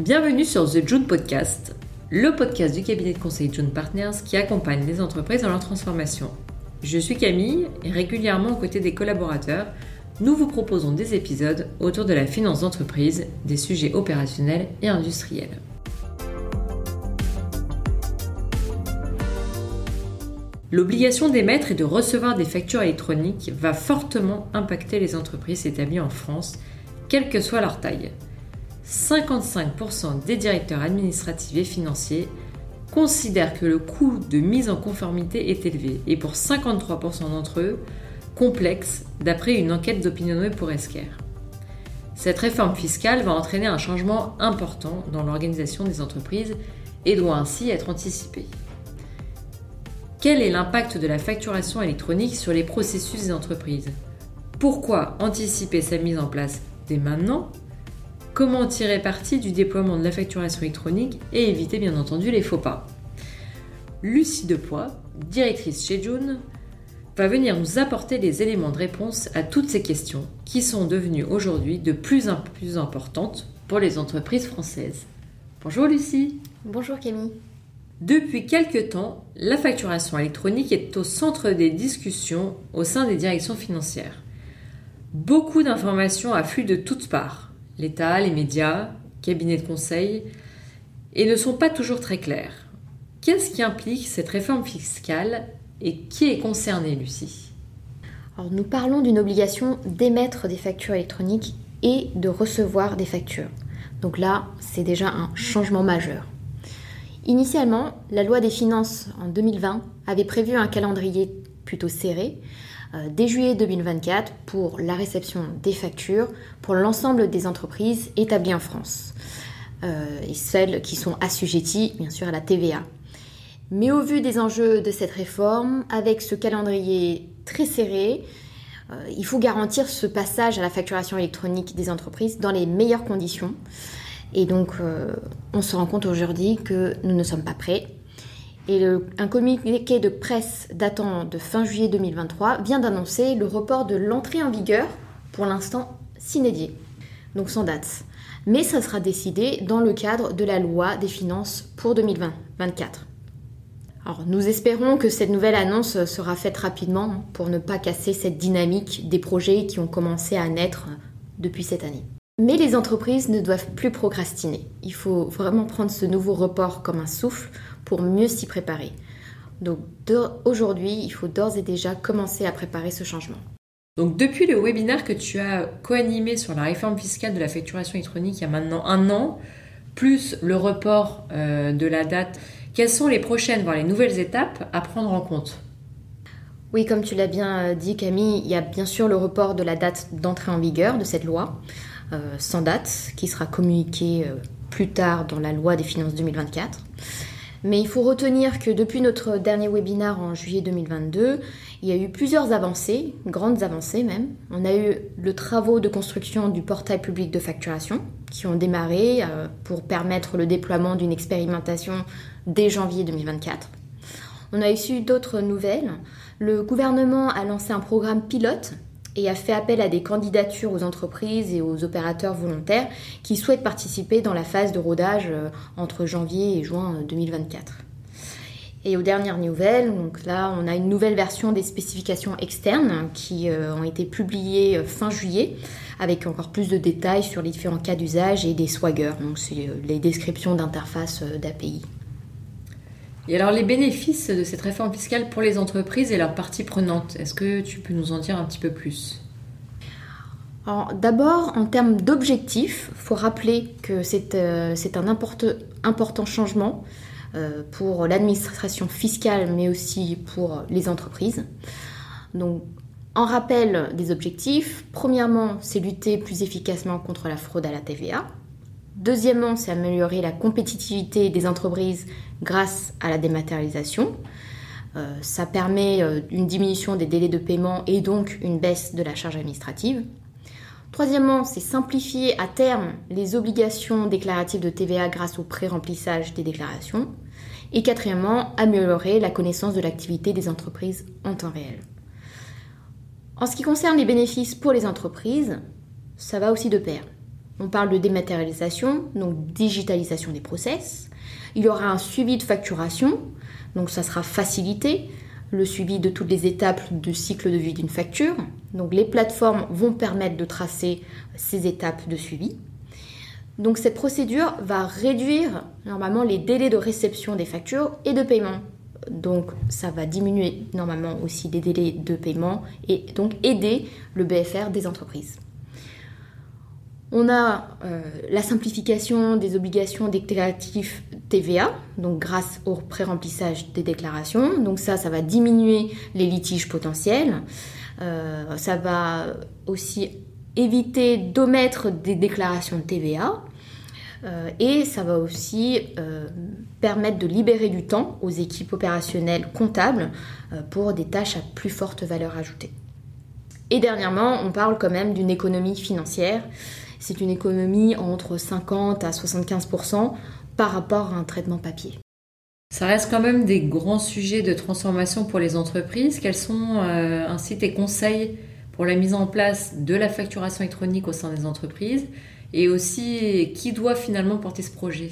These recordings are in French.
Bienvenue sur The June Podcast, le podcast du cabinet de conseil June Partners qui accompagne les entreprises dans leur transformation. Je suis Camille et régulièrement aux côtés des collaborateurs, nous vous proposons des épisodes autour de la finance d'entreprise, des sujets opérationnels et industriels. L'obligation d'émettre et de recevoir des factures électroniques va fortement impacter les entreprises établies en France, quelle que soit leur taille. 55% des directeurs administratifs et financiers considèrent que le coût de mise en conformité est élevé et pour 53% d'entre eux, complexe d'après une enquête d'Opinionway pour Esquire. Cette réforme fiscale va entraîner un changement important dans l'organisation des entreprises et doit ainsi être anticipée. Quel est l'impact de la facturation électronique sur les processus des entreprises? Pourquoi anticiper sa mise en place dès maintenant? Comment tirer parti du déploiement de la facturation électronique et éviter bien entendu les faux pas. Lucie Depoix, directrice chez June, va venir nous apporter des éléments de réponse à toutes ces questions qui sont devenues aujourd'hui de plus en plus importantes pour les entreprises françaises. Bonjour Lucie. Bonjour Camille. Depuis quelques temps, la facturation électronique est au centre des discussions au sein des directions financières. Beaucoup d'informations affluent de toutes parts l'État, les médias, cabinets de conseil, et ne sont pas toujours très clairs. Qu'est-ce qui implique cette réforme fiscale et qui est concerné, Lucie? Alors, Nous parlons d'une obligation d'émettre des factures électroniques et de recevoir des factures. Donc là, c'est déjà un changement majeur. Initialement, la loi des finances en 2020 avait prévu un calendrier plutôt serré dès juillet 2024 pour la réception des factures pour l'ensemble des entreprises établies en France euh, et celles qui sont assujetties bien sûr à la TVA. Mais au vu des enjeux de cette réforme, avec ce calendrier très serré, euh, il faut garantir ce passage à la facturation électronique des entreprises dans les meilleures conditions. Et donc, on se rend compte aujourd'hui que nous ne sommes pas prêts et un communiqué de presse datant de fin juillet 2023 vient d'annoncer le report de l'entrée en vigueur, pour l'instant s'inédié, donc sans date. Mais ça sera décidé dans le cadre de la loi des finances pour 2024. Alors nous espérons que cette nouvelle annonce sera faite rapidement pour ne pas casser cette dynamique des projets qui ont commencé à naître depuis cette année. Mais les entreprises ne doivent plus procrastiner. Il faut vraiment prendre ce nouveau report comme un souffle pour mieux s'y préparer. Donc aujourd'hui, il faut d'ores et déjà commencer à préparer ce changement. Donc depuis le webinaire que tu as co-animé sur la réforme fiscale de la facturation électronique il y a maintenant un an, plus le report euh, de la date, quelles sont les prochaines, voire les nouvelles étapes à prendre en compte? Oui, comme tu l'as bien euh, dit Camille, il y a bien sûr le report de la date d'entrée en vigueur de cette loi, euh, sans date, qui sera communiquée plus tard dans la loi des finances 2024. Mais il faut retenir que depuis notre dernier webinaire en juillet 2022, il y a eu plusieurs avancées, grandes avancées même. On a eu le travaux de construction du portail public de facturation qui ont démarré euh, pour permettre le déploiement d'une expérimentation dès janvier 2024. On a eu d'autres nouvelles. Le gouvernement a lancé un programme pilote et a fait appel à des candidatures aux entreprises et aux opérateurs volontaires qui souhaitent participer dans la phase de rodage euh, entre janvier et juin 2024. Euh, et aux dernières nouvelles, donc là, on a une nouvelle version des spécifications externes qui euh, ont été publiées fin juillet, avec encore plus de détails sur les différents cas d'usage et des swaggers, donc c'est les descriptions d'interfaces d'API. Et alors les bénéfices de cette réforme fiscale pour les entreprises et leurs parties prenantes, est-ce que tu peux nous en dire un petit peu plus? D'abord, en termes d'objectifs, il faut rappeler que c'est euh, un important changement euh, pour l'administration fiscale, mais aussi pour les entreprises. Donc, en rappel des objectifs, premièrement, c'est lutter plus efficacement contre la fraude à la TVA. Deuxièmement, c'est améliorer la compétitivité des entreprises grâce à la dématérialisation. Euh, ça permet euh, une diminution des délais de paiement et donc une baisse de la charge administrative. Troisièmement, c'est simplifier à terme les obligations déclaratives de TVA grâce au pré-remplissage des déclarations. Et quatrièmement, améliorer la connaissance de l'activité des entreprises en temps réel. En ce qui concerne les bénéfices pour les entreprises, ça va aussi de pair. On parle de dématérialisation, donc digitalisation des process. Il y aura un suivi de facturation, donc ça sera facilité, le suivi de toutes les étapes du cycle de vie d'une facture. Donc les plateformes vont permettre de tracer ces étapes de suivi. Donc cette procédure va réduire normalement les délais de réception des factures et de paiement. Donc ça va diminuer normalement aussi les délais de paiement et donc aider le BFR des entreprises. On a euh, la simplification des obligations déclaratives TVA, donc grâce au pré-remplissage des déclarations. Donc ça, ça va diminuer les litiges potentiels. Euh, ça va aussi éviter d'omettre des déclarations de TVA. Euh, et ça va aussi permettre de libérer du temps aux équipes opérationnelles comptables pour des tâches à plus forte valeur ajoutée. Et dernièrement, on parle quand même d'une économie financière c'est une économie entre 50 à 75% par rapport à un traitement papier. Ça reste quand même des grands sujets de transformation pour les entreprises. Quels sont euh, ainsi tes conseils pour la mise en place de la facturation électronique au sein des entreprises? Et aussi qui doit finalement porter ce projet?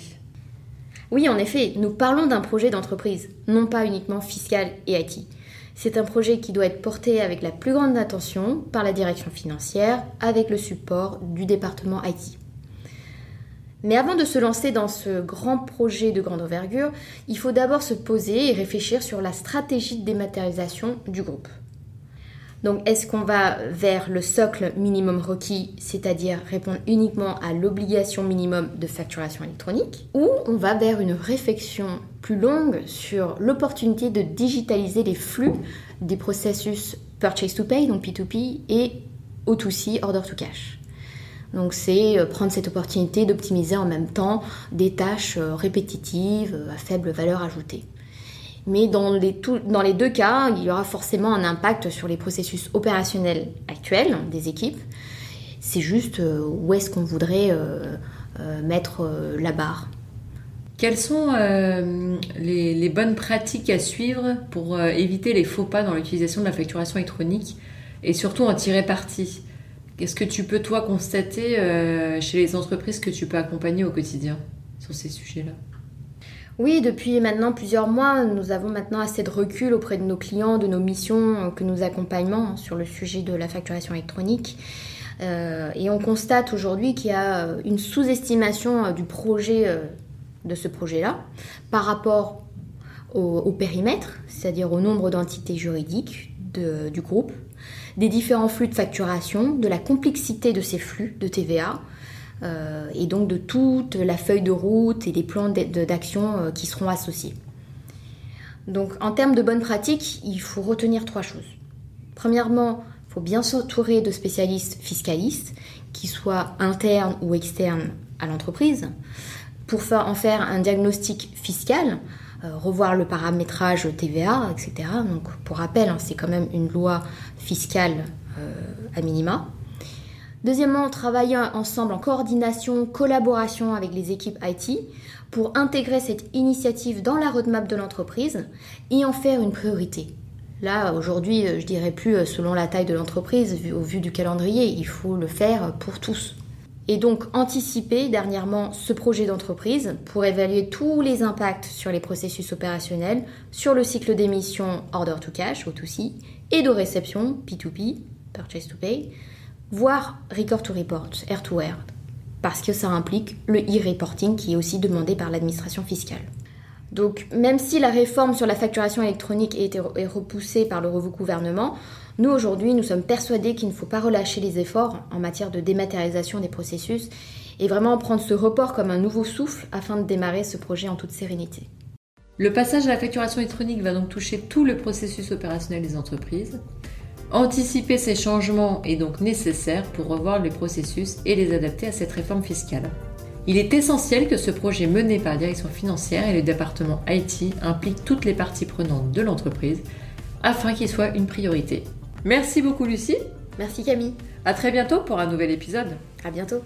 Oui, en effet, nous parlons d'un projet d'entreprise, non pas uniquement fiscal et IT. C'est un projet qui doit être porté avec la plus grande attention par la direction financière, avec le support du département IT. Mais avant de se lancer dans ce grand projet de grande envergure, il faut d'abord se poser et réfléchir sur la stratégie de dématérialisation du groupe. Donc est-ce qu'on va vers le socle minimum requis, c'est-à-dire répondre uniquement à l'obligation minimum de facturation électronique, ou on va vers une réflexion plus longue sur l'opportunité de digitaliser les flux des processus purchase to pay, donc P2P, et O2C, order to cash? Donc c'est euh, prendre cette opportunité d'optimiser en même temps des tâches euh, répétitives euh, à faible valeur ajoutée. Mais dans les, deux cas, il y aura forcément un impact sur les processus opérationnels actuels des équipes. C'est juste euh, où est-ce qu'on voudrait euh, euh, mettre la barre. Quelles sont les, les, bonnes pratiques à suivre pour éviter les faux pas dans l'utilisation de la facturation électronique et surtout en tirer parti? Qu'est-ce que tu peux toi constater chez les entreprises que tu peux accompagner au quotidien sur ces sujets-là? Oui, depuis maintenant plusieurs mois, nous avons maintenant assez de recul auprès de nos clients, de nos missions que nous accompagnons sur le sujet de la facturation électronique. Euh, et on constate aujourd'hui qu'il y a une sous-estimation euh, du projet, euh, de ce projet-là, par rapport au, périmètre, c'est-à-dire au nombre d'entités juridiques du groupe, des différents flux de facturation, de la complexité de ces flux de TVA, euh, et donc de toute la feuille de route et des plans d'action euh, qui seront associés. Donc en termes de bonnes pratiques, il faut retenir trois choses. Premièrement, il faut bien s'entourer de spécialistes fiscalistes, qui soient internes ou externes à l'entreprise, pour en faire un diagnostic fiscal, euh, revoir le paramétrage TVA, etc. Donc pour rappel, hein, c'est quand même une loi fiscale à minima. Deuxièmement, travailler ensemble en coordination, collaboration avec les équipes IT pour intégrer cette initiative dans la roadmap de l'entreprise et en faire une priorité. Là, aujourd'hui, je dirais plus euh, selon la taille de l'entreprise, au vu du calendrier, il faut le faire pour tous. Et donc anticiper dernièrement ce projet d'entreprise pour évaluer tous les impacts sur les processus opérationnels, sur le cycle d'émission order to cash, O2C, et de réception, P2P, purchase to pay, voire record to report, air to air, parce que ça implique le e-reporting qui est aussi demandé par l'administration fiscale. Donc même si la réforme sur la facturation électronique est repoussée par le nouveau gouvernement, nous aujourd'hui nous sommes persuadés qu'il ne faut pas relâcher les efforts en matière de dématérialisation des processus et vraiment prendre ce report comme un nouveau souffle afin de démarrer ce projet en toute sérénité. Le passage à la facturation électronique va donc toucher tout le processus opérationnel des entreprises. Anticiper ces changements est donc nécessaire pour revoir les processus et les adapter à cette réforme fiscale. Il est essentiel que ce projet mené par la direction financière et le département IT implique toutes les parties prenantes de l'entreprise afin qu'il soit une priorité. Merci beaucoup Lucie. Merci Camille. À très bientôt pour un nouvel épisode. À bientôt.